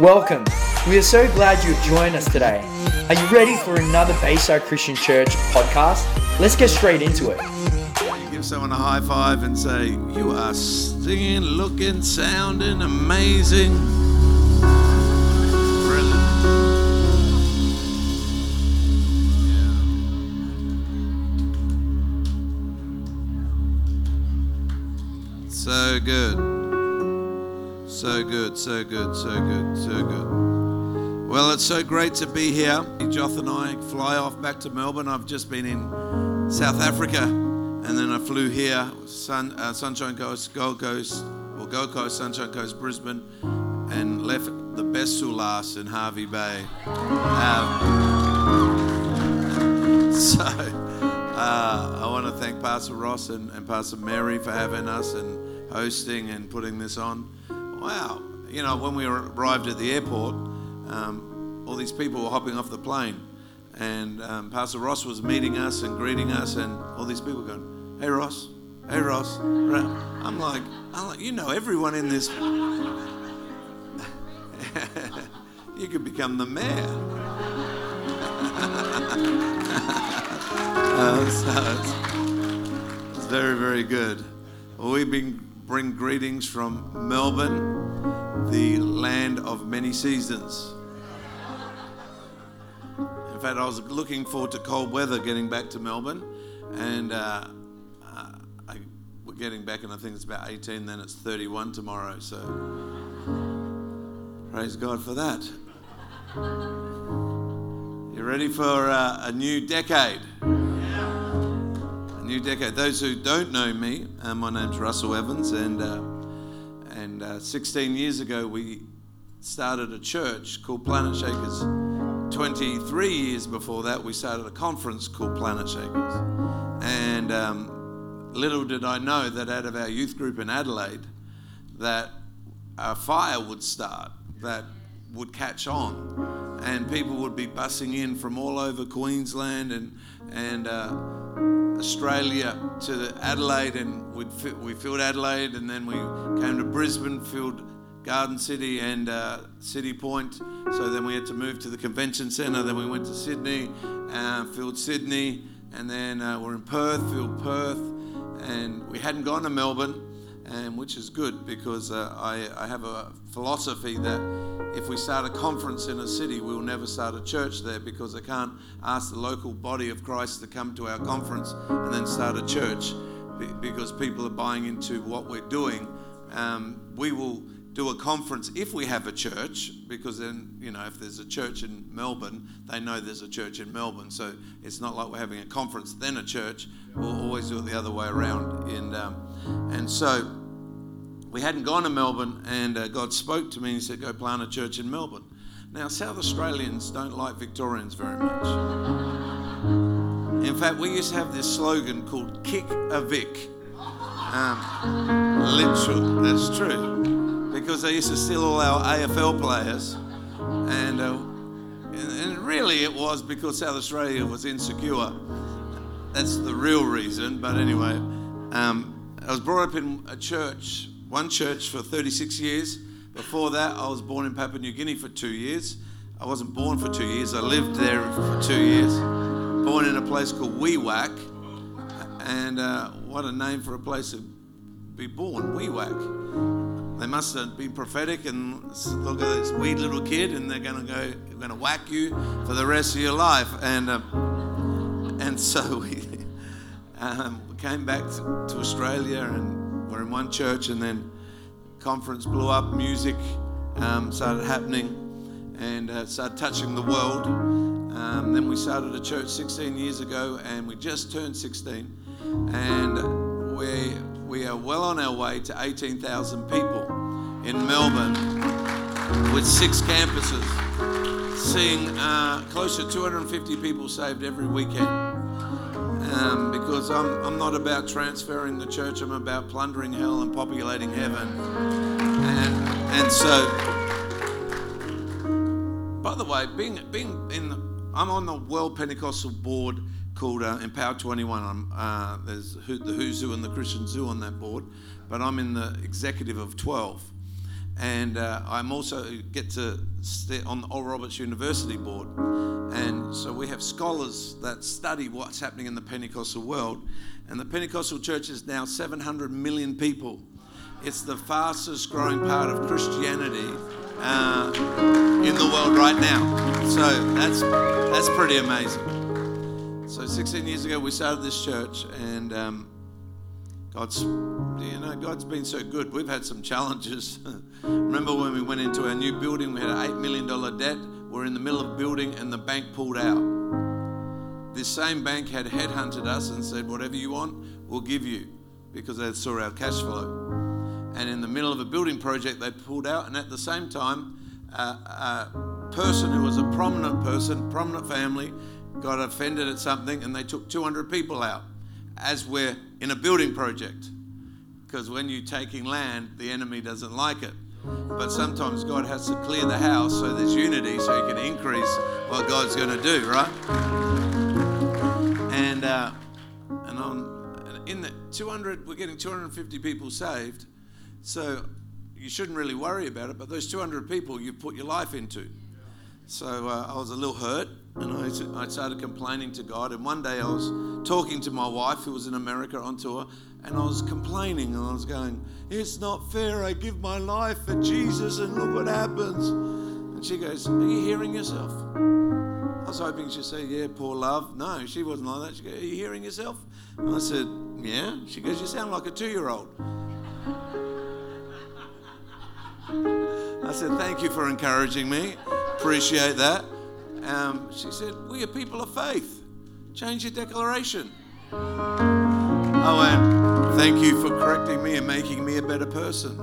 Welcome. We are so glad you've joined us today. Are you ready for another Bayside Christian Church podcast? Let's get straight into it. You give someone a high five and say, You are singing, looking, sounding amazing. Good, so good, so good, so good. Well, it's so great to be here. Joth and I fly off back to Melbourne. I've just been in South Africa and then I flew here, Sun, uh, Sunshine Coast, Gold Coast, or Gold Coast, Sunshine Coast, Brisbane, and left the best to last in Hervey Bay. Um, so uh, I want to thank Pastor Ross and, and Pastor Mary for having us and hosting and putting this on. Wow, you know, when we arrived at the airport, um, all these people were hopping off the plane and um, Pastor Ross was meeting us and greeting us, and all these people going, "Hey Ross, hey Ross." I'm like, I'm like, you know, everyone in this, you could become the mayor. uh, so it's, it's very, very good. Well, we bring bring greetings from Melbourne, the land of many seasons. In fact, I was looking forward to cold weather getting back to Melbourne, and uh, uh, I, we're getting back, and I think it's about 18. Then it's 31 tomorrow. So praise God for that. You ready for uh, a new decade? A new decade. Those who don't know me, uh, my name's Russell Evans, and uh, and uh, 16 years ago we started a church called Planet Shakers. 23 years before that, we started a conference called Planet Shakers. And um, little did I know that out of our youth group in Adelaide, that a fire would start that would catch on, and people would be bussing in from all over Queensland and and uh, Australia to Adelaide, and we filled Adelaide, and then we came to Brisbane, filled Garden City and uh, City Point. So then we had to move to the convention centre. Then we went to Sydney, uh, filled Sydney, and then uh, we're in Perth, filled Perth, and we hadn't gone to Melbourne, and which is good because uh, I, I have a philosophy that if we start a conference in a city, we'll never start a church there because I can't ask the local body of Christ to come to our conference and then start a church because people are buying into what we're doing. Um, we will do a conference if we have a church, because then, you know, if there's a church in Melbourne, they know there's a church in Melbourne. So it's not like we're having a conference, then a church. We'll always do it the other way around. And, um, and so we hadn't gone to Melbourne, and uh, God spoke to me and He said, Go plant a church in Melbourne. Now, South Australians don't like Victorians very much. In fact, we used to have this slogan called Kick a Vic. Um, literal, that's true because they used to steal all our AFL players, and, uh, and really it was because South Australia was insecure. That's the real reason. But anyway, um, I was brought up in a church, one church for 36 years. Before that, I was born in Papua New Guinea for two years. I wasn't born for two years. I lived there for two years. Born in a place called Wewak, and uh, what a name for a place to be born, Wewak they must have been prophetic and look at this weird little kid and they're going to go they're going to whack you for the rest of your life. And um, and so we um, came back to, to, australia and we're in one church and then conference blew up music um, started happening and uh, started touching the world. Um, then we started a church 16 years ago and we just turned 16 and we we are well on our way to 18,000 people in Melbourne with six campuses, seeing uh, close to 250 people saved every weekend. Um, because I'm, I'm not about transferring the church, I'm about plundering hell and populating heaven. And, and so, by the way, being, being in, I'm on the World Pentecostal Board called uh, Empower 21. Uh, there's the Who's Who and the Christian Zoo on that board, but I'm in the executive of 12. And uh, I'm also get to sit on the Oral Roberts University board, and so we have scholars that study what's happening in the Pentecostal world, and the Pentecostal church is now 700 million people. It's the fastest growing part of Christianity uh, in the world right now. So that's that's pretty amazing. So 16 years ago we started this church, and um, God's you know God's been so good. We've had some challenges. Remember when we went into our new building? We had an eight million dollar debt. We're in the middle of building, and the bank pulled out. This same bank had headhunted us and said, "Whatever you want, we'll give you," because they saw our cash flow and in the middle of a building project they pulled out and at the same time uh, a person who was a prominent person prominent family got offended at something and they took 200 people out as we're in a building project. Because when you're taking land the enemy doesn't like it. But sometimes god has to clear the house so there's unity so he can increase what god's going to do right? And uh, and on in the 200 we're getting 250 people saved. So you shouldn't really worry about it, but those 200 people you've put your life into. So uh, I was a little hurt and I, I started complaining to God. And one day I was talking to my wife who was in America on tour and I was complaining and I was going, It's not fair. I give my life for Jesus and look what happens. And she goes, Are you hearing yourself? I was hoping she'd say, Yeah, poor love. No, she wasn't like that. She goes, Are you hearing yourself? And I said, Yeah. She goes, You sound like a two year old. I said, Thank you for encouraging me. Appreciate that. Um, she said, We are people of faith. Change your declaration. I went, Thank you for correcting me and making me a better person.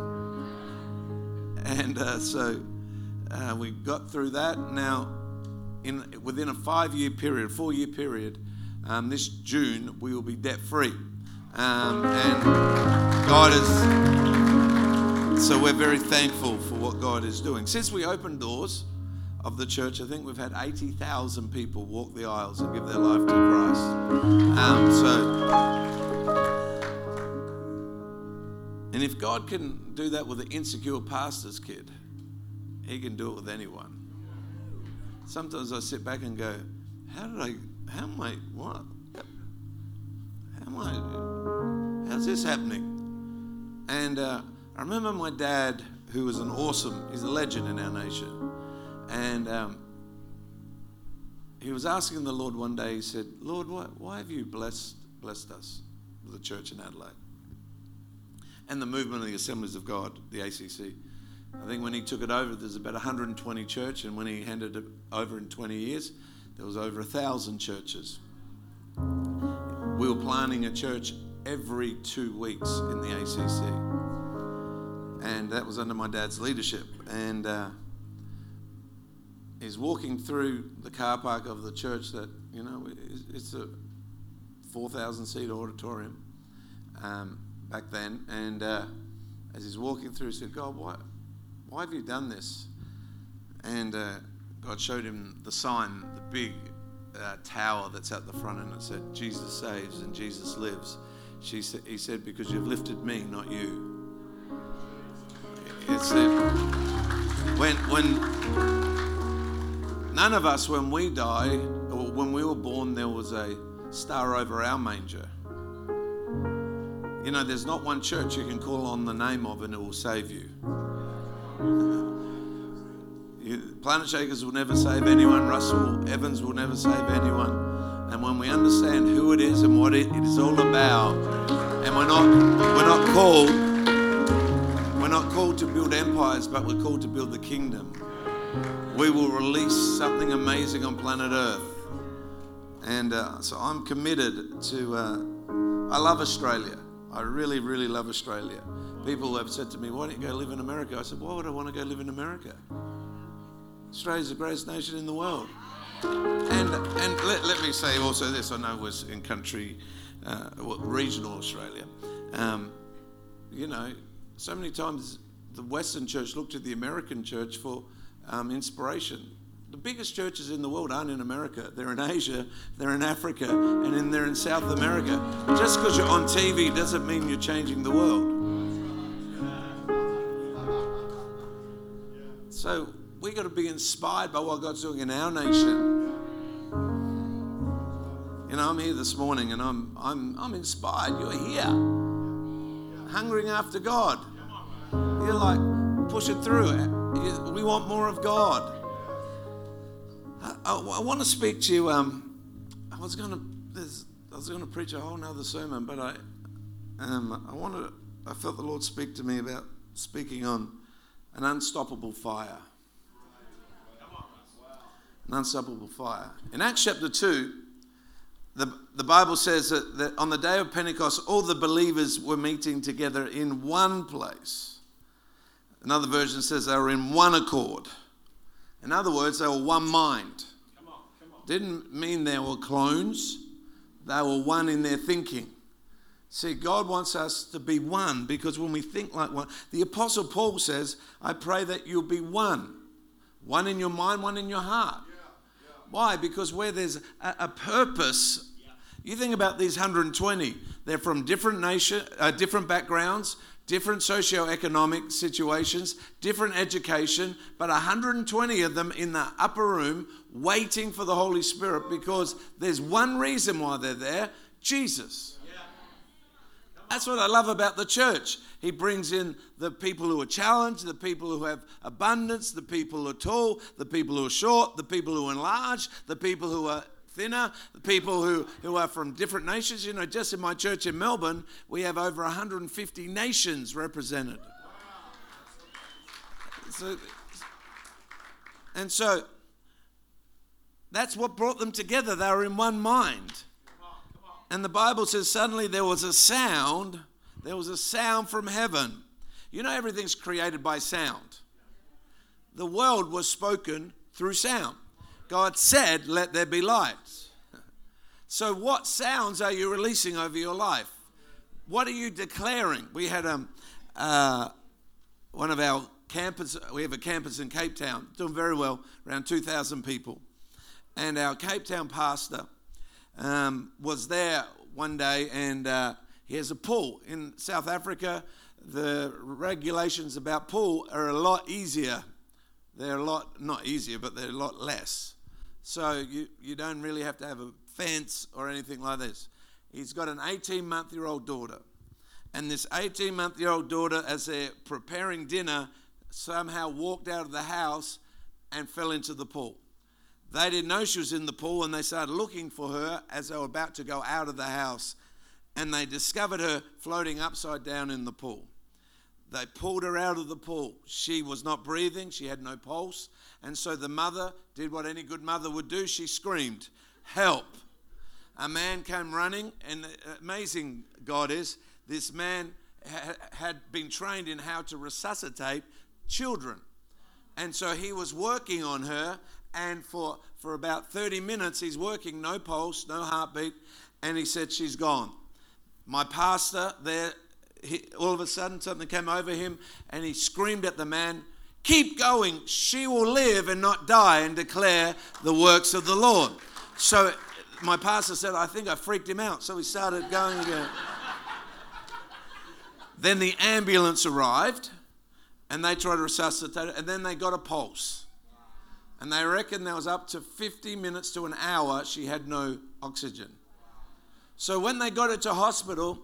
And uh, so uh, we got through that. Now, in within a five year period, four year period, um, this June, we will be debt free. Um, and God is. so we're very thankful for what God is doing. Since we opened doors of the church, I think we've had 80,000 people walk the aisles and give their life to Christ. Um, so, and if God can do that with an insecure pastor's kid, He can do it with anyone. Sometimes I sit back and go, "How did I? How am I? What? How am I? How's this happening?" And uh, I remember my dad, who was an awesome, he's a legend in our nation. And um, he was asking the Lord one day, he said, Lord, why, why have you blessed, blessed us, the church in Adelaide? And the movement of the Assemblies of God, the ACC. I think when he took it over, there's about 120 church, and when he handed it over in 20 years, there was over a thousand churches. We were planning a church every two weeks in the ACC and that was under my dad's leadership. And uh, he's walking through the car park of the church that, you know, it's a 4,000 seat auditorium um, back then. And uh, as he's walking through, he said, God, why, why have you done this? And uh, God showed him the sign, the big uh, tower that's at the front, and it said, Jesus saves and Jesus lives. She said, he said, because you've lifted me, not you. It's it. When when none of us, when we die, or when we were born, there was a star over our manger. You know, there's not one church you can call on the name of and it will save you. Planet Shakers will never save anyone. Russell Evans will never save anyone. And when we understand who it is and what it is all about, and we're not we're not called we're not called to build empires, but we're called to build the kingdom. We will release something amazing on planet Earth. And uh, so I'm committed to, uh, I love Australia. I really, really love Australia. People have said to me, Why don't you go live in America? I said, Why would I want to go live in America? Australia's the greatest nation in the world. And, and let, let me say also this I know was in country, uh, regional Australia. Um, you know, so many times the Western church looked to the American church for um, inspiration. The biggest churches in the world aren't in America. They're in Asia, they're in Africa, and then they're in South America. Just because you're on TV doesn't mean you're changing the world. So we've got to be inspired by what God's doing in our nation. You know, I'm here this morning and I'm, I'm, I'm inspired. You're here, hungering after God. You're like, push it through. We want more of God. I, I, I want to speak to you. Um, I was going to, I was going to preach a whole nother sermon, but I, um, I wanted, I felt the Lord speak to me about speaking on an unstoppable fire. An unstoppable fire. In Acts chapter 2, the, the Bible says that, that on the day of Pentecost, all the believers were meeting together in one place. Another version says they were in one accord. In other words, they were one mind. Come on, come on. Didn't mean they were clones, they were one in their thinking. See, God wants us to be one because when we think like one, the Apostle Paul says, I pray that you'll be one. One in your mind, one in your heart. Yeah, yeah. Why? Because where there's a, a purpose, yeah. you think about these 120, they're from different nation, uh, different backgrounds, different socio-economic situations, different education, but 120 of them in the upper room waiting for the Holy Spirit because there's one reason why they're there Jesus. That's what I love about the church. He brings in the people who are challenged, the people who have abundance, the people who are tall, the people who are short, the people who are enlarged, the people who are thinner, people who, who are from different nations. You know, just in my church in Melbourne, we have over 150 nations represented. So, and so that's what brought them together. They were in one mind. And the Bible says suddenly there was a sound, there was a sound from heaven. You know, everything's created by sound. The world was spoken through sound. God said, Let there be light. So, what sounds are you releasing over your life? What are you declaring? We had um, uh, one of our campus, we have a campus in Cape Town, doing very well, around 2,000 people. And our Cape Town pastor, um, was there one day and uh, he has a pool. In South Africa, the regulations about pool are a lot easier. They're a lot, not easier, but they're a lot less. So you, you don't really have to have a fence or anything like this. He's got an 18 month year old daughter. And this 18 month year old daughter, as they're preparing dinner, somehow walked out of the house and fell into the pool. They didn't know she was in the pool and they started looking for her as they were about to go out of the house. And they discovered her floating upside down in the pool. They pulled her out of the pool. She was not breathing, she had no pulse. And so the mother did what any good mother would do she screamed, Help! A man came running, and amazing God is, this man had been trained in how to resuscitate children. And so he was working on her and for, for about 30 minutes he's working, no pulse, no heartbeat, and he said, She's gone. My pastor there, he, all of a sudden something came over him and he screamed at the man, Keep going, she will live and not die and declare the works of the Lord. So my pastor said, I think I freaked him out. So he started going again. then the ambulance arrived and they tried to resuscitate it, and then they got a pulse. And they reckon there was up to 50 minutes to an hour she had no oxygen. So when they got her to hospital,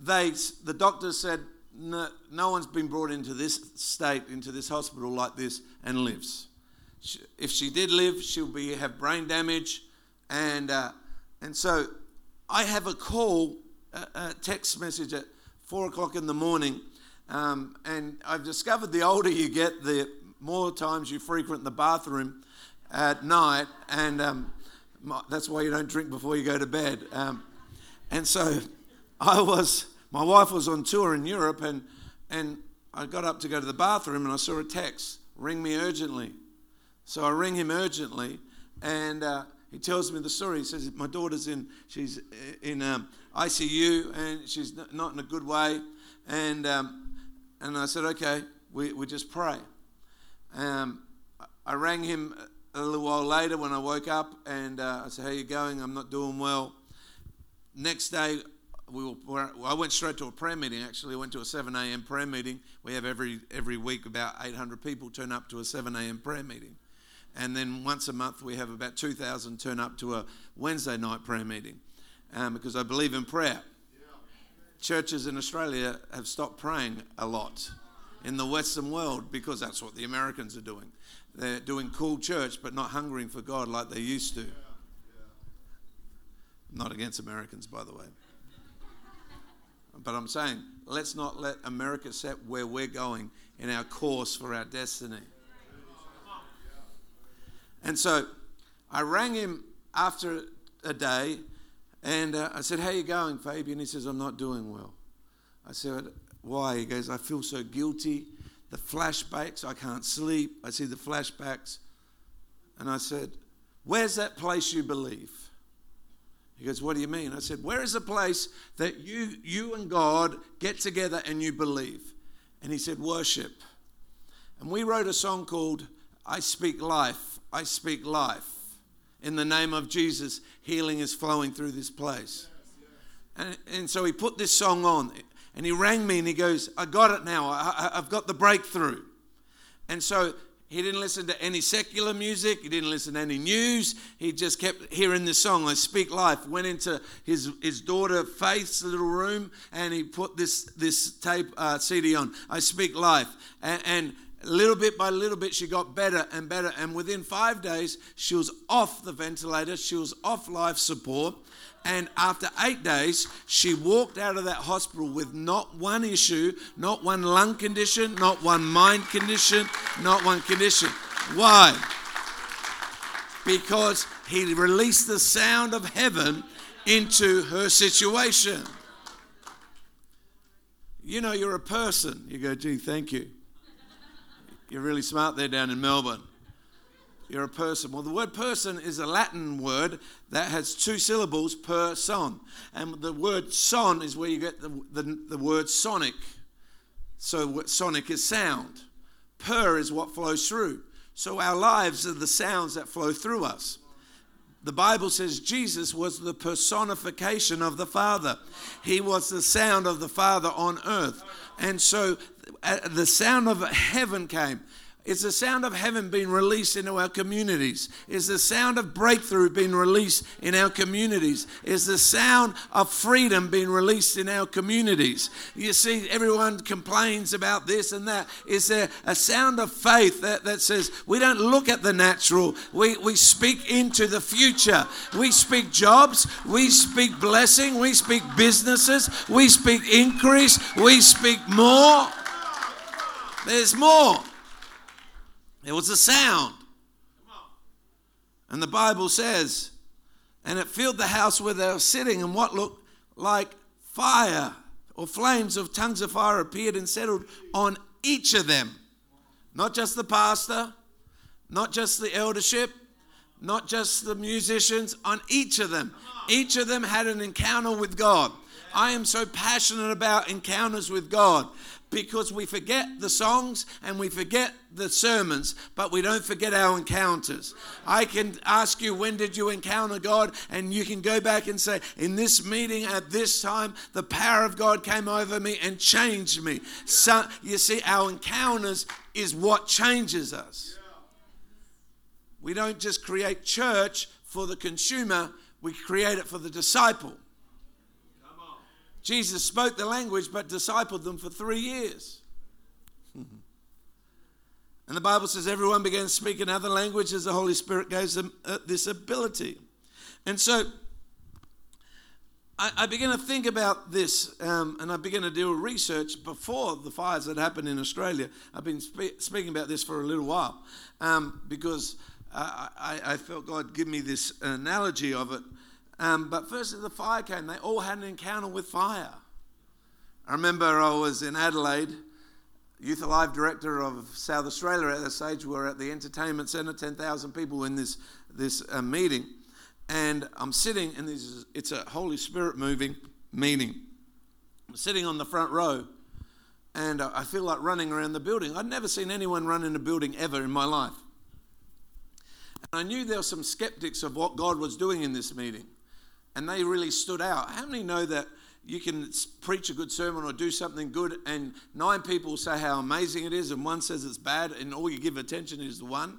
they, the doctors said, no, no one's been brought into this state, into this hospital like this, and lives. She, if she did live, she'll be, have brain damage. And, uh, and so I have a call, a, a text message at four o'clock in the morning. Um, and I've discovered the older you get, the more times you frequent the bathroom at night, and um, that's why you don't drink before you go to bed. Um, and so I was, my wife was on tour in Europe, and, and I got up to go to the bathroom, and I saw a text ring me urgently. So I ring him urgently, and uh, he tells me the story. He says, My daughter's in, she's in um, ICU, and she's not in a good way. And, um, and I said, Okay, we, we just pray. Um, I rang him a little while later when I woke up and uh, I said, How you going? I'm not doing well. Next day, we were, I went straight to a prayer meeting. Actually, I went to a 7 a.m. prayer meeting. We have every every week about 800 people turn up to a 7 a.m. prayer meeting, and then once a month we have about 2,000 turn up to a Wednesday night prayer meeting, um, because I believe in prayer. Churches in Australia have stopped praying a lot in the Western world because that's what the Americans are doing. They're doing cool church, but not hungering for God like they used to. Not against Americans, by the way. But I'm saying, let's not let America set where we're going in our course for our destiny. And so I rang him after a day and uh, I said, How you going, Fabian? He says, I'm not doing well. I said, Why? He goes, I feel so guilty. The flashbacks, I can't sleep. I see the flashbacks. And I said, Where's that place you believe? He goes, What do you mean? I said, Where is the place that you, you and God get together and you believe? And he said, Worship. And we wrote a song called I Speak Life. I Speak Life. In the name of Jesus, healing is flowing through this place. And, and so he put this song on and he rang me and he goes, I got it now. I, I, I've got the breakthrough. And so he didn't listen to any secular music. He didn't listen to any news. He just kept hearing this song, I Speak Life. Went into his, his daughter Faith's little room and he put this, this tape uh, CD on, I Speak Life. And, and little bit by little bit, she got better and better. And within five days, she was off the ventilator, she was off life support. And after eight days, she walked out of that hospital with not one issue, not one lung condition, not one mind condition, not one condition. Why? Because he released the sound of heaven into her situation. You know, you're a person. You go, gee, thank you. You're really smart there down in Melbourne. You're a person. Well, the word person is a Latin word that has two syllables per son. And the word son is where you get the, the, the word sonic. So, sonic is sound. Per is what flows through. So, our lives are the sounds that flow through us. The Bible says Jesus was the personification of the Father. He was the sound of the Father on earth. And so uh, the sound of heaven came. It's the sound of heaven being released into our communities. It's the sound of breakthrough being released in our communities. It's the sound of freedom being released in our communities. You see, everyone complains about this and that. Is there a sound of faith that, that says we don't look at the natural, we, we speak into the future. We speak jobs, we speak blessing, we speak businesses, we speak increase, we speak more. There's more. There was a sound. And the Bible says, and it filled the house where they were sitting, and what looked like fire or flames of tongues of fire appeared and settled on each of them. Not just the pastor, not just the eldership, not just the musicians, on each of them. Each of them had an encounter with God. I am so passionate about encounters with God because we forget the songs and we forget the sermons, but we don't forget our encounters. I can ask you, when did you encounter God? And you can go back and say, in this meeting at this time, the power of God came over me and changed me. So, you see, our encounters is what changes us. We don't just create church for the consumer, we create it for the disciple. Jesus spoke the language but discipled them for three years. And the Bible says everyone began speaking other languages. The Holy Spirit gave them uh, this ability. And so I, I began to think about this um, and I began to do research before the fires that happened in Australia. I've been spe- speaking about this for a little while um, because I, I, I felt God give me this analogy of it. Um, but first, the fire came, they all had an encounter with fire. I remember I was in Adelaide, Youth Alive director of South Australia at that stage. We were at the entertainment centre, 10,000 people in this, this uh, meeting. And I'm sitting, and this is, it's a Holy Spirit moving meeting. I'm sitting on the front row, and I feel like running around the building. I'd never seen anyone run in a building ever in my life. And I knew there were some skeptics of what God was doing in this meeting and they really stood out. How many know that you can preach a good sermon or do something good, and nine people say how amazing it is, and one says it's bad, and all you give attention is the one.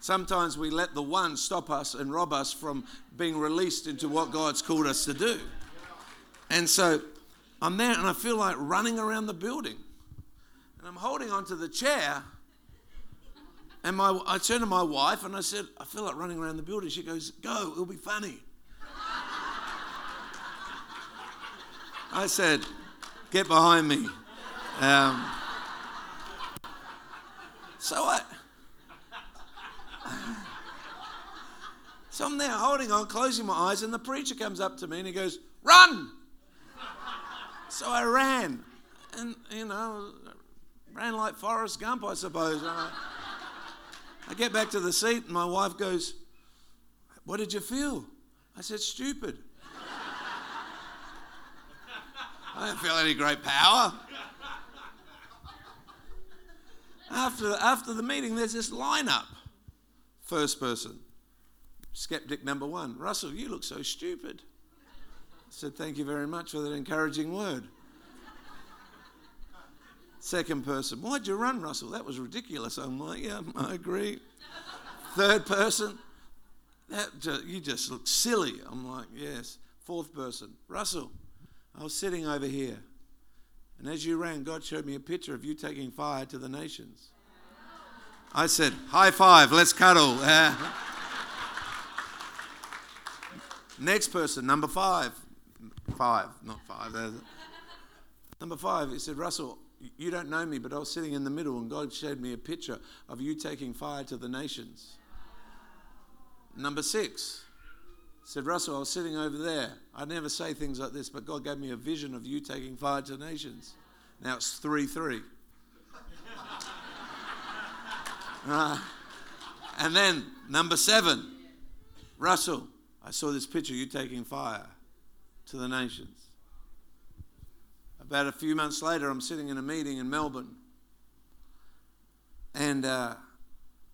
Sometimes we let the one stop us and rob us from being released into what God's called us to do. And so I'm there and I feel like running around the building. And I'm holding onto the chair. And my, I turn to my wife and I said, I feel like running around the building. She goes, Go, it'll be funny. I said, Get behind me. Um, so I. So I'm there holding on, closing my eyes, and the preacher comes up to me and he goes, Run! So I ran. And, you know, ran like Forrest Gump, I suppose. I, I get back to the seat, and my wife goes, What did you feel? I said, Stupid. I don't feel any great power. After, after the meeting, there's this lineup. First person, skeptic number one. Russell, you look so stupid. I said, Thank you very much for that encouraging word. Second person, why'd you run, Russell? That was ridiculous. I'm like, Yeah, I agree. Third person, that you just look silly. I'm like, Yes. Fourth person, Russell, I was sitting over here. And as you ran, God showed me a picture of you taking fire to the nations. I said, High five, let's cuddle. Next person, number five. Five, not five. Uh, number five, he said, Russell, you don't know me, but I was sitting in the middle and God showed me a picture of you taking fire to the nations. Number six, said, Russell, I was sitting over there. I never say things like this, but God gave me a vision of you taking fire to nations. Now it's 3 3. Uh, and then number seven, Russell, I saw this picture you taking fire to the nations. About a few months later, I'm sitting in a meeting in Melbourne. And uh,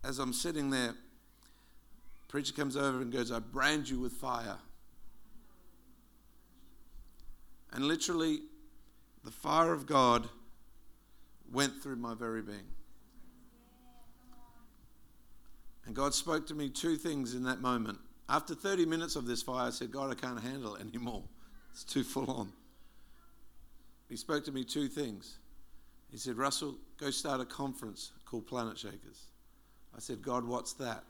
as I'm sitting there, preacher comes over and goes, I brand you with fire. And literally, the fire of God went through my very being. And God spoke to me two things in that moment. After 30 minutes of this fire, I said, God, I can't handle it anymore. It's too full on. He spoke to me two things. He said, Russell, go start a conference called Planet Shakers. I said, God, what's that?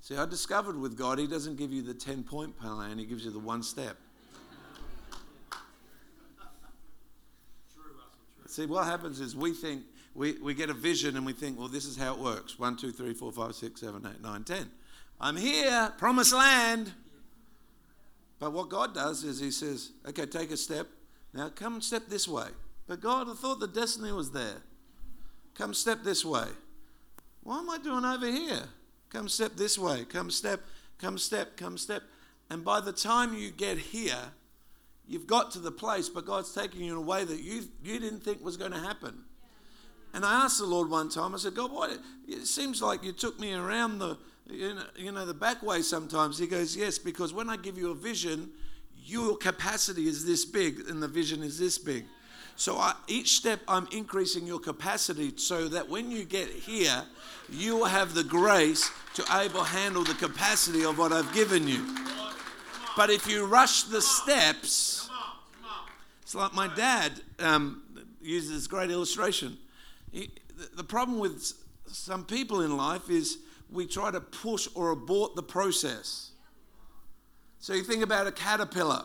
See, I discovered with God, He doesn't give you the 10 point plan, He gives you the one step. See, what happens is we think, we, we get a vision and we think, well, this is how it works 1, 2, 3, 4, 5, 6, 7, 8, 9, 10. I'm here, promised land. But what God does is He says, okay, take a step. Now come step this way. But God, I thought the destiny was there. Come step this way. What am I doing over here? Come step this way. Come step, come step, come step. And by the time you get here, you've got to the place, but God's taking you in a way that you, you didn't think was going to happen. And I asked the Lord one time, I said, God, why? It seems like you took me around the, you know, you know, the back way sometimes. He goes, Yes, because when I give you a vision, your capacity is this big and the vision is this big. So I, each step, I'm increasing your capacity so that when you get here, you will have the grace to able handle the capacity of what I've given you. But if you rush the steps, it's like my dad um, uses this great illustration. He, the problem with some people in life is we try to push or abort the process. So you think about a caterpillar,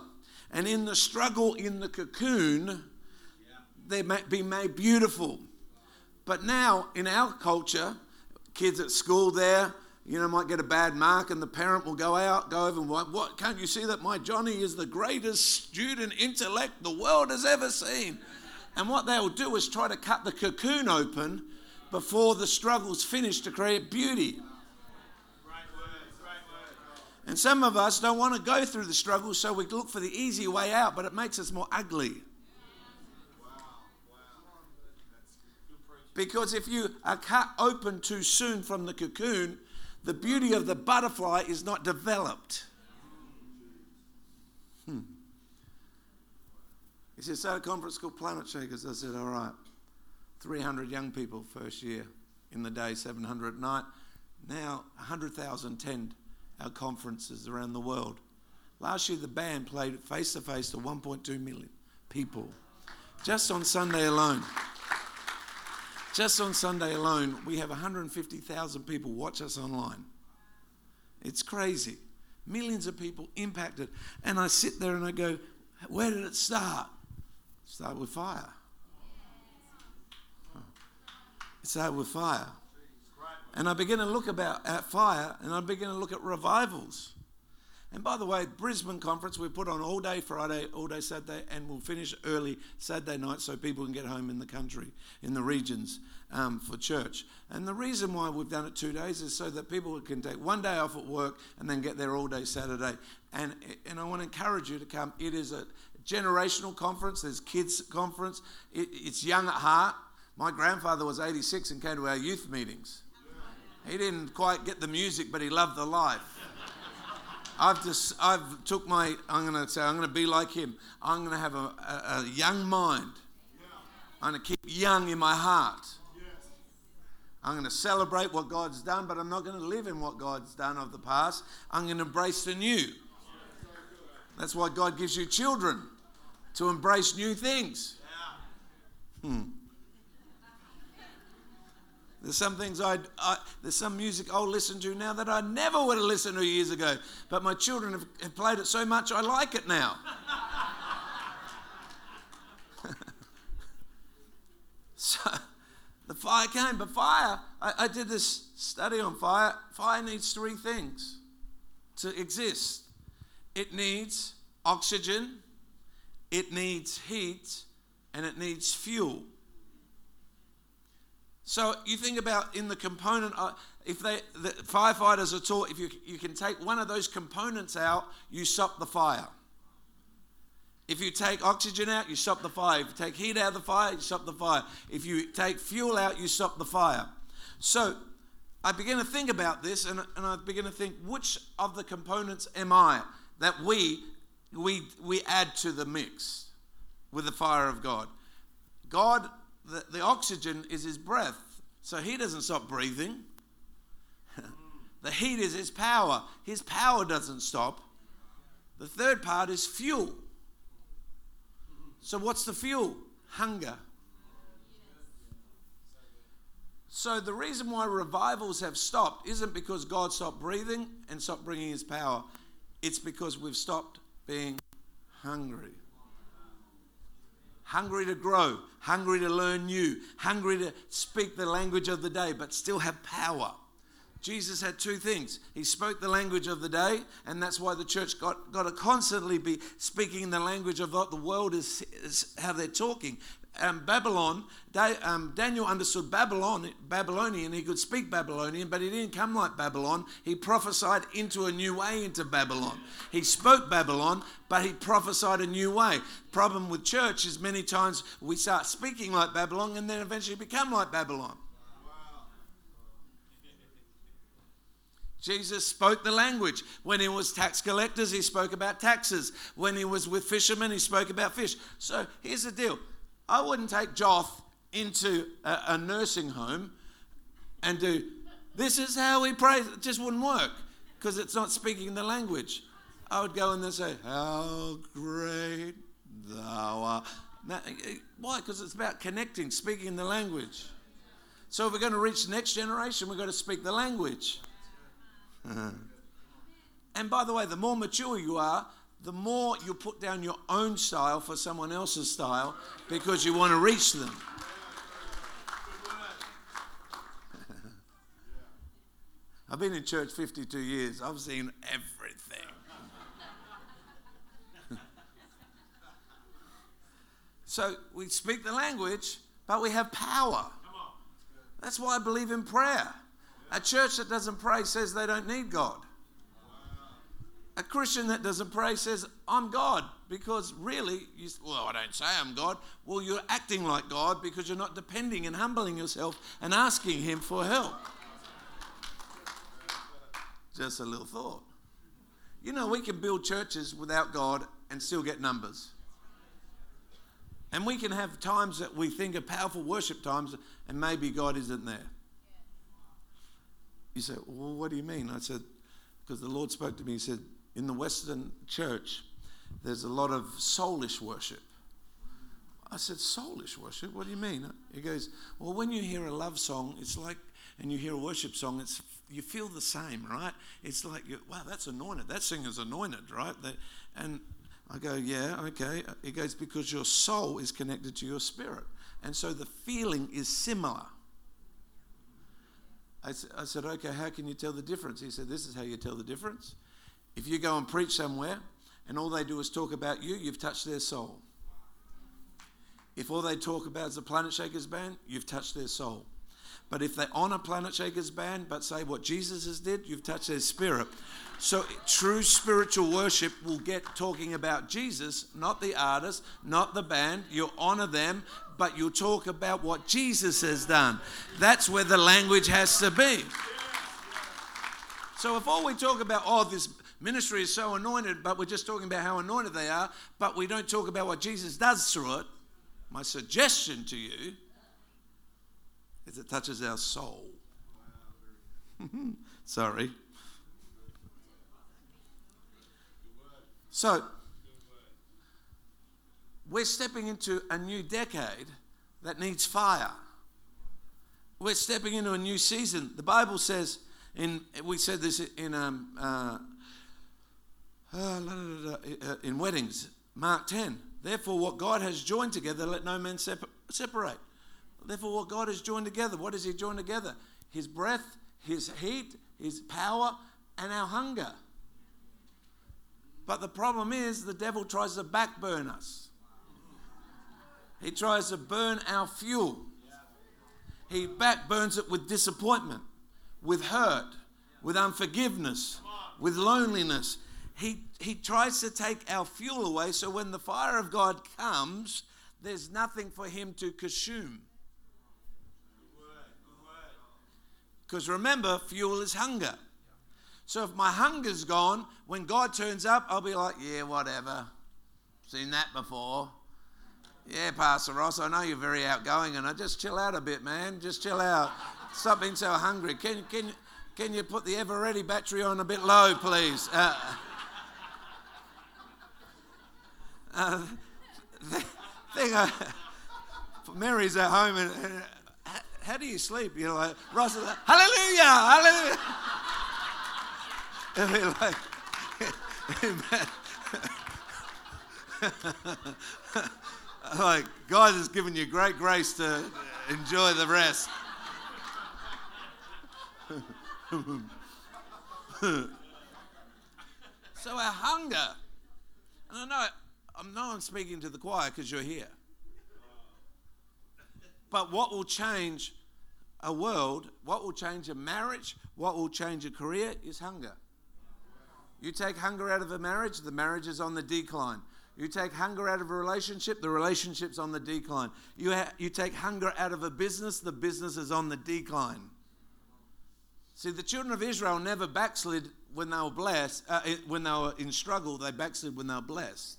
and in the struggle in the cocoon, they may be made beautiful. But now, in our culture, kids at school there, you know, might get a bad mark, and the parent will go out, go over and what, what can't you see that my Johnny is the greatest student intellect the world has ever seen? And what they'll do is try to cut the cocoon open before the struggle's finished to create beauty. And some of us don't want to go through the struggle, so we look for the easy way out, but it makes us more ugly. Because if you are cut open too soon from the cocoon, the beauty of the butterfly is not developed. Hmm. He said, so at a conference called Planet Shakers, I said, all right, 300 young people first year in the day, 700 at night. Now 100,000 attend our conferences around the world. Last year, the band played face to face to 1.2 million people just on Sunday alone. Just on Sunday alone, we have 150,000 people watch us online. It's crazy. Millions of people impacted. And I sit there and I go, where did it start? It started with fire. It started with fire. And I begin to look about at fire and I begin to look at revivals. And by the way, Brisbane conference we put on all day Friday, all day Saturday, and we'll finish early Saturday night so people can get home in the country, in the regions um, for church. And the reason why we've done it two days is so that people can take one day off at work and then get there all day Saturday. And and I want to encourage you to come. It is a generational conference. There's kids conference. It, it's young at heart. My grandfather was 86 and came to our youth meetings. He didn't quite get the music, but he loved the life. I've just I've took my I'm going to say I'm going to be like him. I'm going to have a, a, a young mind. I'm going to keep young in my heart. I'm going to celebrate what God's done, but I'm not going to live in what God's done of the past. I'm going to embrace the new. That's why God gives you children to embrace new things. Hmm. There's some things I, I, there's some music I'll listen to now that I never would have listened to years ago. But my children have, have played it so much I like it now. so the fire came, but fire, I, I did this study on fire. Fire needs three things to exist. It needs oxygen, it needs heat, and it needs fuel. So you think about in the component, uh, if they the firefighters are taught, if you you can take one of those components out, you stop the fire. If you take oxygen out, you stop the fire. If you take heat out of the fire, you stop the fire. If you take fuel out, you stop the fire. So I begin to think about this, and, and I begin to think, which of the components am I that we we we add to the mix with the fire of God? God the, the oxygen is his breath. So he doesn't stop breathing. the heat is his power. His power doesn't stop. The third part is fuel. So, what's the fuel? Hunger. So, the reason why revivals have stopped isn't because God stopped breathing and stopped bringing his power, it's because we've stopped being hungry hungry to grow, hungry to learn new, hungry to speak the language of the day, but still have power. Jesus had two things. He spoke the language of the day, and that's why the church got, got to constantly be speaking the language of what the world is, is how they're talking um, Babylon, um, Daniel understood Babylon, Babylonian. He could speak Babylonian, but he didn't come like Babylon. He prophesied into a new way into Babylon. He spoke Babylon, but he prophesied a new way. Problem with church is many times we start speaking like Babylon and then eventually become like Babylon. Jesus spoke the language. When he was tax collectors, he spoke about taxes. When he was with fishermen, he spoke about fish. So here's the deal I wouldn't take Joth into a, a nursing home and do, this is how we pray. It just wouldn't work because it's not speaking the language. I would go in there and say, How great thou art. Now, eh, eh, why? Because it's about connecting, speaking the language. So if we're going to reach the next generation, we've got to speak the language. and by the way, the more mature you are, the more you put down your own style for someone else's style because you want to reach them. I've been in church 52 years. I've seen everything. so we speak the language, but we have power. That's why I believe in prayer. A church that doesn't pray says they don't need God. A Christian that doesn't pray says, I'm God, because really, you, well, I don't say I'm God. Well, you're acting like God because you're not depending and humbling yourself and asking Him for help. Just a little thought. You know, we can build churches without God and still get numbers. And we can have times that we think are powerful worship times, and maybe God isn't there. You say, Well, what do you mean? I said, Because the Lord spoke to me. He said, In the Western church, there's a lot of soulish worship. I said, Soulish worship? What do you mean? He goes, Well, when you hear a love song, it's like, and you hear a worship song, it's you feel the same, right? It's like, wow, that's anointed. That singer's anointed, right? and I go, yeah, okay. He goes, because your soul is connected to your spirit. And so the feeling is similar. I, I said, okay, how can you tell the difference? He said, this is how you tell the difference. If you go and preach somewhere and all they do is talk about you, you've touched their soul. If all they talk about is the Planetshakers band, you've touched their soul. But if they honor Planetshakers band but say what Jesus has did, you've touched their spirit. So true spiritual worship will get talking about Jesus, not the artist, not the band. You'll honor them, but you'll talk about what Jesus has done. That's where the language has to be. So if all we talk about, oh, this ministry is so anointed, but we're just talking about how anointed they are, but we don't talk about what Jesus does through it, my suggestion to you is it touches our soul. Sorry. So, we're stepping into a new decade that needs fire. We're stepping into a new season. The Bible says, in we said this in um, uh, uh, in weddings, Mark 10. Therefore, what God has joined together, let no man separate. Therefore, what God has joined together, what does He join together? His breath, His heat, His power, and our hunger. But the problem is, the devil tries to backburn us. He tries to burn our fuel. He backburns it with disappointment, with hurt, with unforgiveness, with loneliness. He, he tries to take our fuel away so when the fire of God comes, there's nothing for him to consume. Because remember, fuel is hunger. So if my hunger's gone, when God turns up, I'll be like, yeah, whatever. Seen that before. Yeah, Pastor Ross, I know you're very outgoing, and I just chill out a bit, man. Just chill out. Stop being so hungry. Can, can, can you put the Eveready battery on a bit low, please? Uh, uh, thing, uh, Mary's at home, and, and how do you sleep? You know, like, Ross is like, hallelujah, hallelujah. and they're like, like, God has given you great grace to enjoy the rest. so our hunger, and I know I know I'm speaking to the choir because you're here. But what will change a world, what will change a marriage, what will change a career is hunger. You take hunger out of a marriage, the marriage is on the decline. You take hunger out of a relationship, the relationship's on the decline. You, ha- you take hunger out of a business, the business is on the decline. See, the children of Israel never backslid when they were blessed, uh, when they were in struggle, they backslid when they were blessed.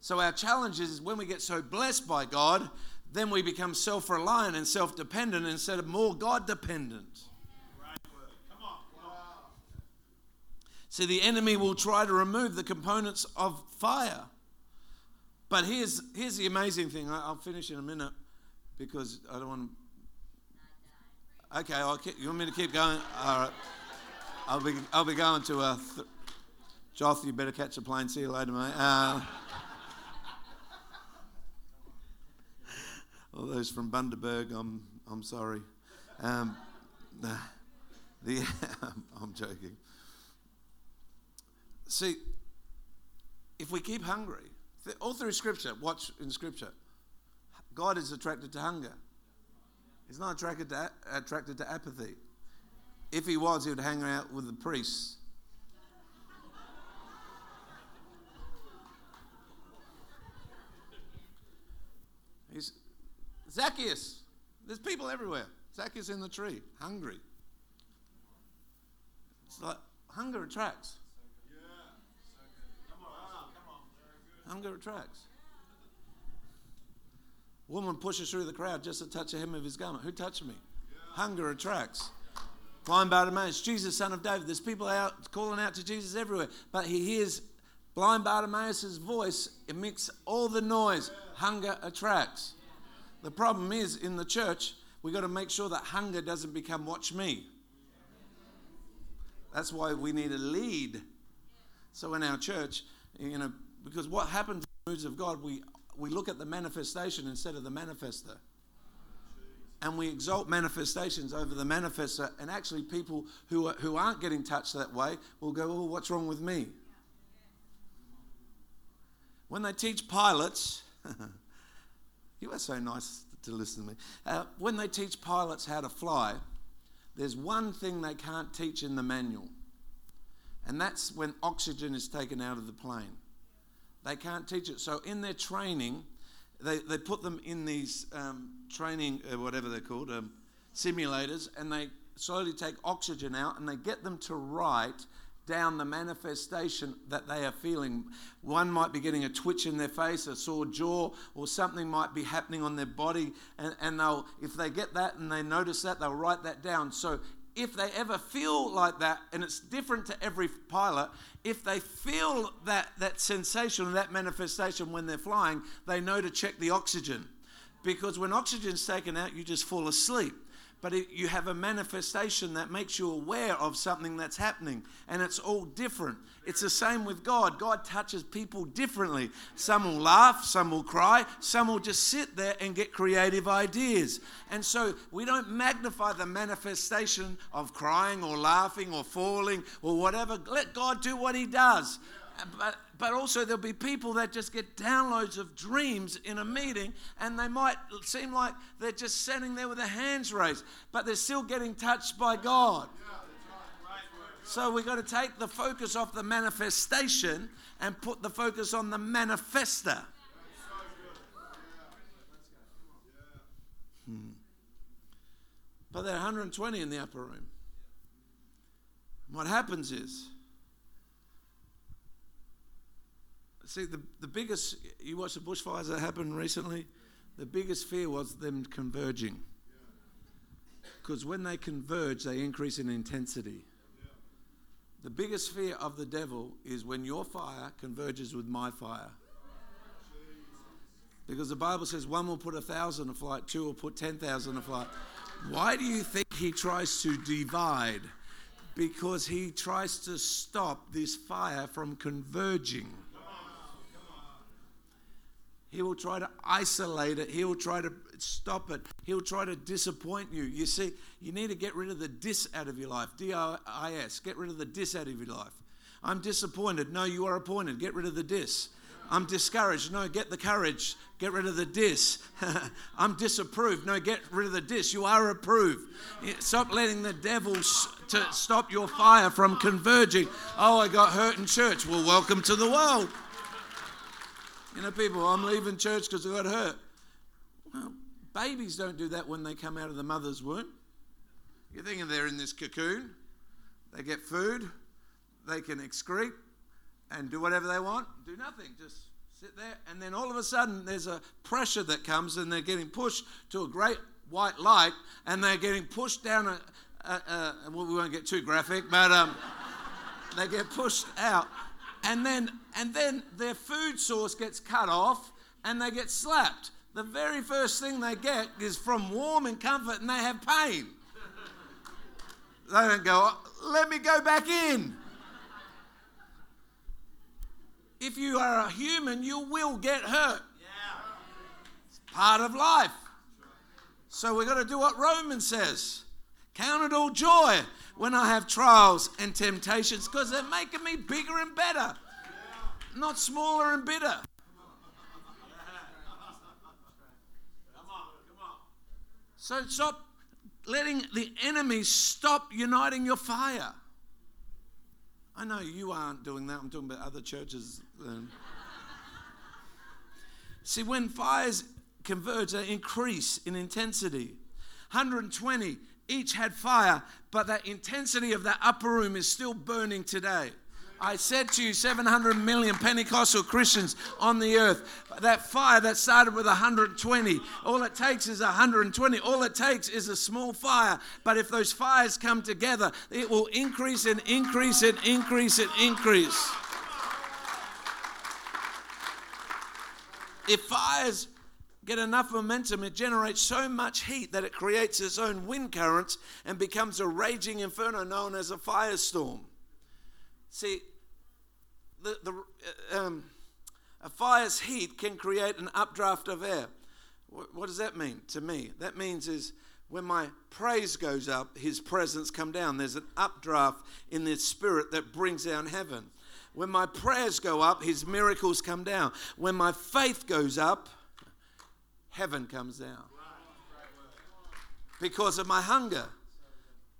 So our challenge is when we get so blessed by God, then we become self reliant and self dependent instead of more God dependent. See, the enemy will try to remove the components of fire. But here's, here's the amazing thing. I'll finish in a minute because I don't want to. Okay, I'll keep, you want me to keep going? All right. I'll be, I'll be going to a. Th- Joth, you better catch a plane. See you later, mate. Uh, those from Bundaberg, I'm, I'm sorry. Um, the I'm joking. See, if we keep hungry, all through Scripture, watch in Scripture, God is attracted to hunger. He's not attracted to, attracted to apathy. If he was, he would hang out with the priests. Zacchaeus. There's people everywhere. Zacchaeus in the tree, hungry. It's like hunger attracts. Hunger attracts. woman pushes through the crowd just to touch the hem of his garment. Who touched me? Hunger attracts. Blind Bartimaeus, Jesus, son of David. There's people out calling out to Jesus everywhere, but he hears blind Bartimaeus' voice amidst all the noise. Hunger attracts. The problem is in the church, we've got to make sure that hunger doesn't become watch me. That's why we need a lead. So in our church, you know, because what happens in the moves of God, we, we look at the manifestation instead of the manifester and we exalt manifestations over the manifester, and actually people who, are, who aren't getting touched that way will go, oh, what's wrong with me? When they teach pilots, you are so nice to listen to me. Uh, when they teach pilots how to fly, there's one thing they can't teach in the manual, and that's when oxygen is taken out of the plane. They can't teach it. So in their training, they, they put them in these um, training, uh, whatever they're called, um, simulators, and they slowly take oxygen out and they get them to write down the manifestation that they are feeling. One might be getting a twitch in their face, a sore jaw, or something might be happening on their body. And, and they'll, if they get that and they notice that, they'll write that down. So if they ever feel like that, and it's different to every pilot, if they feel that, that sensation that manifestation when they're flying, they know to check the oxygen. Because when oxygen's taken out, you just fall asleep but it, you have a manifestation that makes you aware of something that's happening, and it's all different. It's the same with God. God touches people differently. Some will laugh, some will cry, some will just sit there and get creative ideas. And so we don't magnify the manifestation of crying or laughing or falling or whatever. Let God do what He does. But but also there'll be people that just get downloads of dreams in a meeting and they might seem like they're just sitting there with their hands raised, but they're still getting touched by God. So we've got to take the focus off the manifestation and put the focus on the manifester. Hmm. But there are 120 in the upper room. What happens is, See, the, the biggest, you watch the bushfires that happened recently, the biggest fear was them converging. Because when they converge, they increase in intensity. The biggest fear of the devil is when your fire converges with my fire. Because the Bible says one will put a thousand a flight, two will put 10,000 a flight. Why do you think he tries to divide? Because he tries to stop this fire from converging. He will try to isolate it. He will try to stop it. He'll try to disappoint you. You see, you need to get rid of the dis out of your life. D I S. Get rid of the dis out of your life. I'm disappointed. No, you are appointed. Get rid of the dis. I'm discouraged. No, get the courage. Get rid of the dis. I'm disapproved. No, get rid of the dis. You are approved. Stop letting the devil to stop your fire from converging. Oh, I got hurt in church. Well, welcome to the world. You know, people, I'm leaving church because I got hurt. Well, babies don't do that when they come out of the mother's womb. You're thinking they're in this cocoon, they get food, they can excrete and do whatever they want, do nothing, just sit there. And then all of a sudden, there's a pressure that comes, and they're getting pushed to a great white light, and they're getting pushed down a. a, a well, we won't get too graphic, but um, they get pushed out and then and then their food source gets cut off and they get slapped. The very first thing they get is from warm and comfort and they have pain. They don't go, let me go back in. If you are a human, you will get hurt. It's part of life. So we've got to do what Romans says. Count it all joy when I have trials and temptations because they're making me bigger and better, not smaller and bitter. So stop letting the enemy stop uniting your fire. I know you aren't doing that. I'm talking about other churches. Um. See, when fires converge, they increase in intensity. 120 each had fire, but that intensity of that upper room is still burning today. I said to you, 700 million Pentecostal Christians on the earth. That fire that started with 120, all it takes is 120. All it takes is a small fire. But if those fires come together, it will increase and increase and increase and increase. If fires get enough momentum, it generates so much heat that it creates its own wind currents and becomes a raging inferno known as a firestorm. See, the, the, um, a fire's heat can create an updraft of air. What, what does that mean to me? That means is when my praise goes up, his presence come down. There's an updraft in the spirit that brings down heaven. When my prayers go up, his miracles come down. When my faith goes up, heaven comes down. Because of my hunger.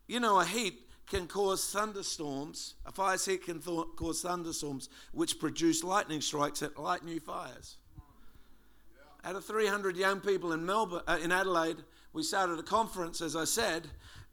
You know, a heat can cause thunderstorms. A fire's heat can th- cause thunderstorms, which produce lightning strikes that light new fires. Out of 300 young people in Melbourne, uh, in Adelaide, we started a conference, as I said,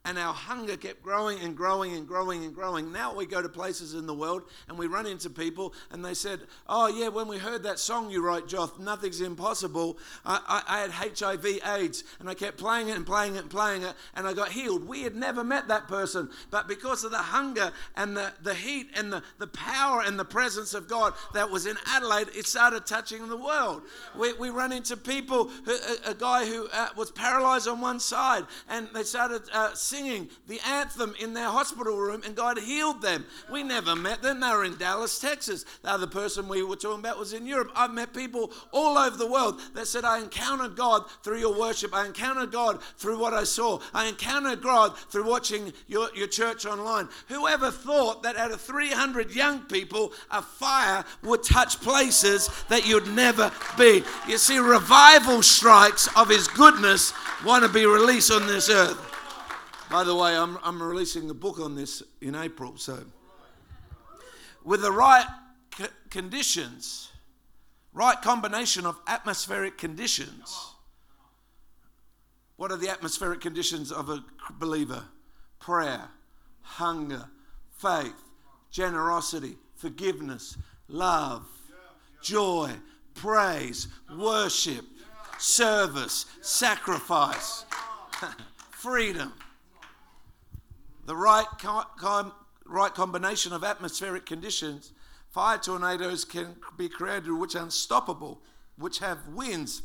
and our hunger kept growing and growing and growing and growing. Now we go to places in the world and we run into people and they said, Oh, yeah, when we heard that song you wrote, Joth, Nothing's Impossible, I, I, I had HIV AIDS and I kept playing it and playing it and playing it and I got healed. We had never met that person, but because of the hunger and the, the heat and the, the power and the presence of God that was in Adelaide, it started touching the world. We, we run into people, who, a, a guy who uh, was paralyzed on one side and they started uh, singing the anthem in their hospital room and God healed them. We never met them. They were in Dallas, Texas. The other person we were talking about was in Europe. I've met people all over the world that said, I encountered God through your worship. I encountered God through what I saw. I encountered God through watching your, your church online. Whoever thought that out of 300 young people, a fire would touch places that you'd never be? You see, revival strikes of His goodness want to be released on this earth. By the way, I'm, I'm releasing a book on this in April. So, with the right c- conditions, right combination of atmospheric conditions. What are the atmospheric conditions of a believer? Prayer, hunger, faith, generosity, forgiveness, love, joy, praise, worship, service, sacrifice, freedom the right, com- right combination of atmospheric conditions, fire tornadoes can be created which are unstoppable, which have winds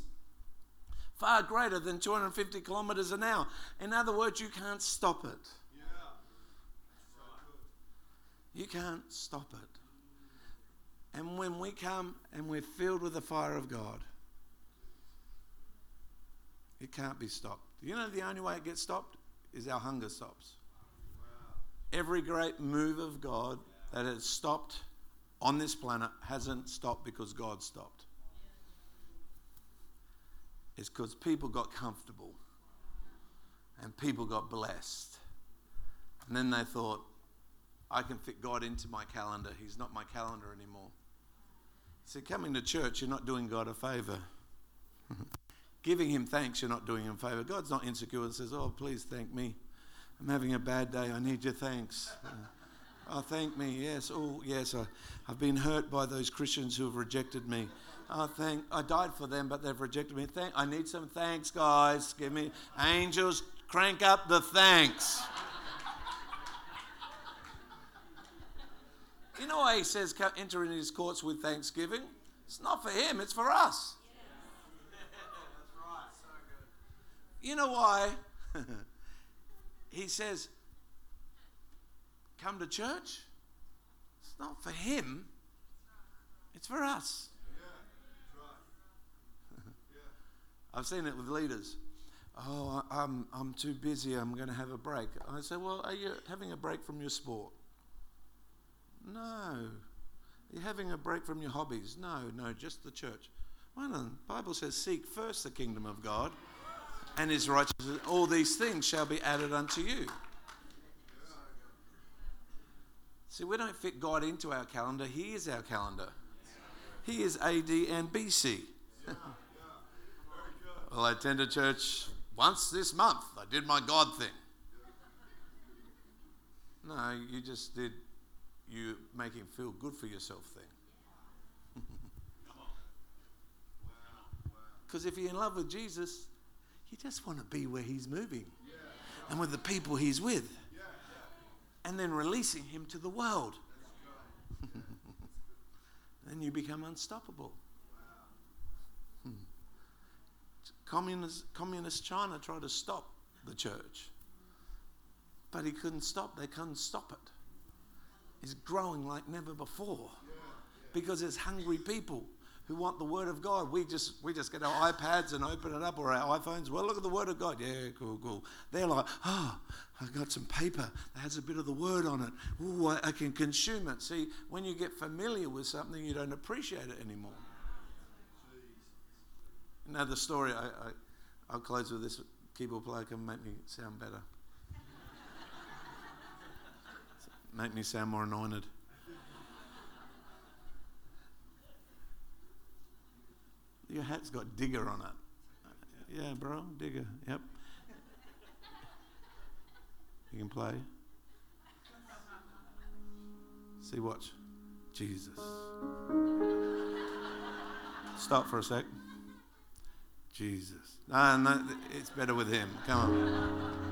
far greater than 250 kilometers an hour. In other words, you can't stop it. You can't stop it. And when we come and we're filled with the fire of God, it can't be stopped. You know the only way it gets stopped is our hunger stops. Every great move of God that has stopped on this planet hasn't stopped because God stopped. It's because people got comfortable and people got blessed. And then they thought, I can fit God into my calendar. He's not my calendar anymore. See, coming to church, you're not doing God a favor. Giving Him thanks, you're not doing Him a favor. God's not insecure and says, Oh, please thank me. I'm having a bad day. I need your thanks. Uh, oh, thank me. Yes. Oh, yes. I, I've been hurt by those Christians who have rejected me. Oh, thank. I died for them, but they've rejected me. Thank. I need some thanks, guys. Give me angels. Crank up the thanks. you know why he says enter into his courts with thanksgiving? It's not for him. It's for us. That's right. So good. You know why? he says, Come to church. It's not for him, it's for us. I've seen it with leaders. Oh, I'm, I'm too busy. I'm going to have a break. I say, Well, are you having a break from your sport? No. Are you having a break from your hobbies? No, no, just the church. Well, the Bible says, Seek first the kingdom of God and his righteousness, all these things shall be added unto you. See, we don't fit God into our calendar, He is our calendar. He is AD and BC. well, I attended church once this month. I did my God thing. No, you just did you making feel good for yourself thing. Because if you're in love with Jesus, you just want to be where he's moving and with the people he's with. And then releasing him to the world. then you become unstoppable. Communist, communist China tried to stop the church. But he couldn't stop. They couldn't stop it. It's growing like never before. Because there's hungry people who want the word of God. We just we just get our iPads and open it up or our iPhones. Well, look at the word of God. Yeah, cool, cool. They're like, oh, I got some paper that has a bit of the word on it. Ooh, I, I can consume it. See, when you get familiar with something, you don't appreciate it anymore. The story. I, I I'll close with this. Keyboard player can make me sound better. make me sound more anointed. Your hat's got digger on it. Yeah, bro, digger. Yep. You can play. See, watch. Jesus. Stop for a sec. Jesus. No, no, it's better with him. Come on.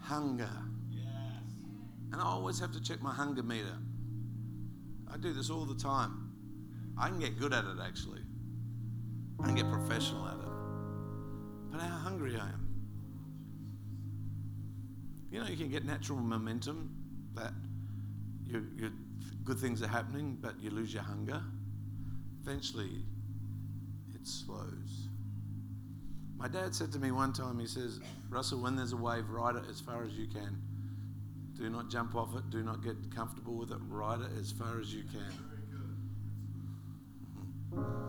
Hunger. I always have to check my hunger meter. I do this all the time. I can get good at it actually. I can get professional at it. But how hungry I am. You know, you can get natural momentum that good things are happening, but you lose your hunger. Eventually, it slows. My dad said to me one time, he says, Russell, when there's a wave, ride it as far as you can. Do not jump off it. Do not get comfortable with it. Ride it as far as you can. Mm-hmm.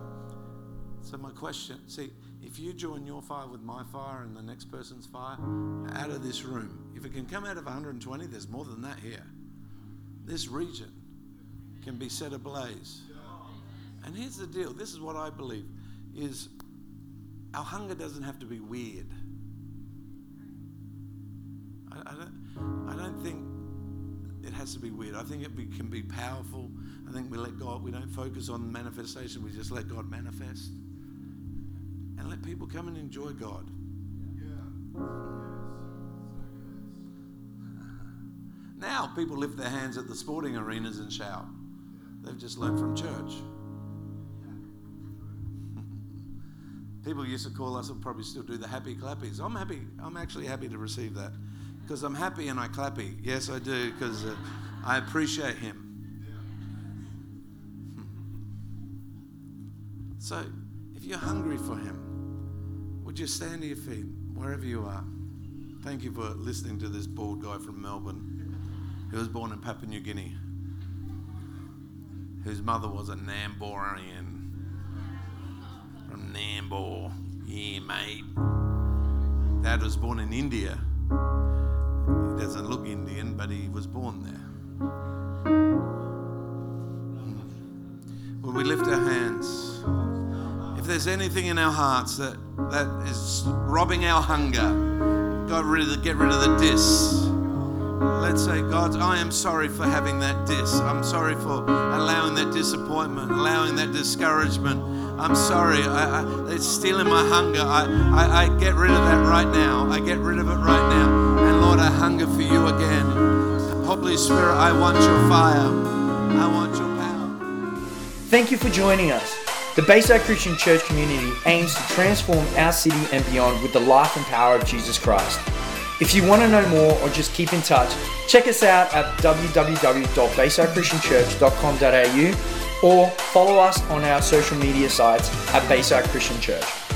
So, my question see, if you join your fire with my fire and the next person's fire, out of this room, if it can come out of 120, there's more than that here. This region can be set ablaze. And here's the deal this is what I believe is our hunger doesn't have to be weird. I, I don't, I don't think it has to be weird. I think it be, can be powerful. I think we let God, we don't focus on manifestation, we just let God manifest. And let people come and enjoy God. Now people lift their hands at the sporting arenas and shout. They've just learned from church. People used to call us, and probably still do, the happy clappies. I'm happy. I'm actually happy to receive that because I'm happy and I clappy. Yes, I do because uh, I appreciate Him. So, if you're hungry for Him, would you stand to your feet wherever you are? Thank you for listening to this bald guy from Melbourne who was born in Papua New Guinea, whose mother was a Namborian from Nambour. Yeah, mate. Dad was born in India. He doesn't look Indian, but he was born there. When we lift our hands, if there's anything in our hearts that, that is robbing our hunger, God, rid of, get rid of the dis. Let's say, God, I am sorry for having that dis. I'm sorry for allowing that disappointment, allowing that discouragement. I'm sorry. I, I, it's stealing my hunger. I, I, I get rid of that right now. I get rid of it right now. Lord, I hunger for you again. Holy Spirit, I want your fire. I want your power. Thank you for joining us. The Bayside Christian Church community aims to transform our city and beyond with the life and power of Jesus Christ. If you want to know more or just keep in touch, check us out at www.baysidechristianchurch.com.au or follow us on our social media sites at Bayside Christian Church.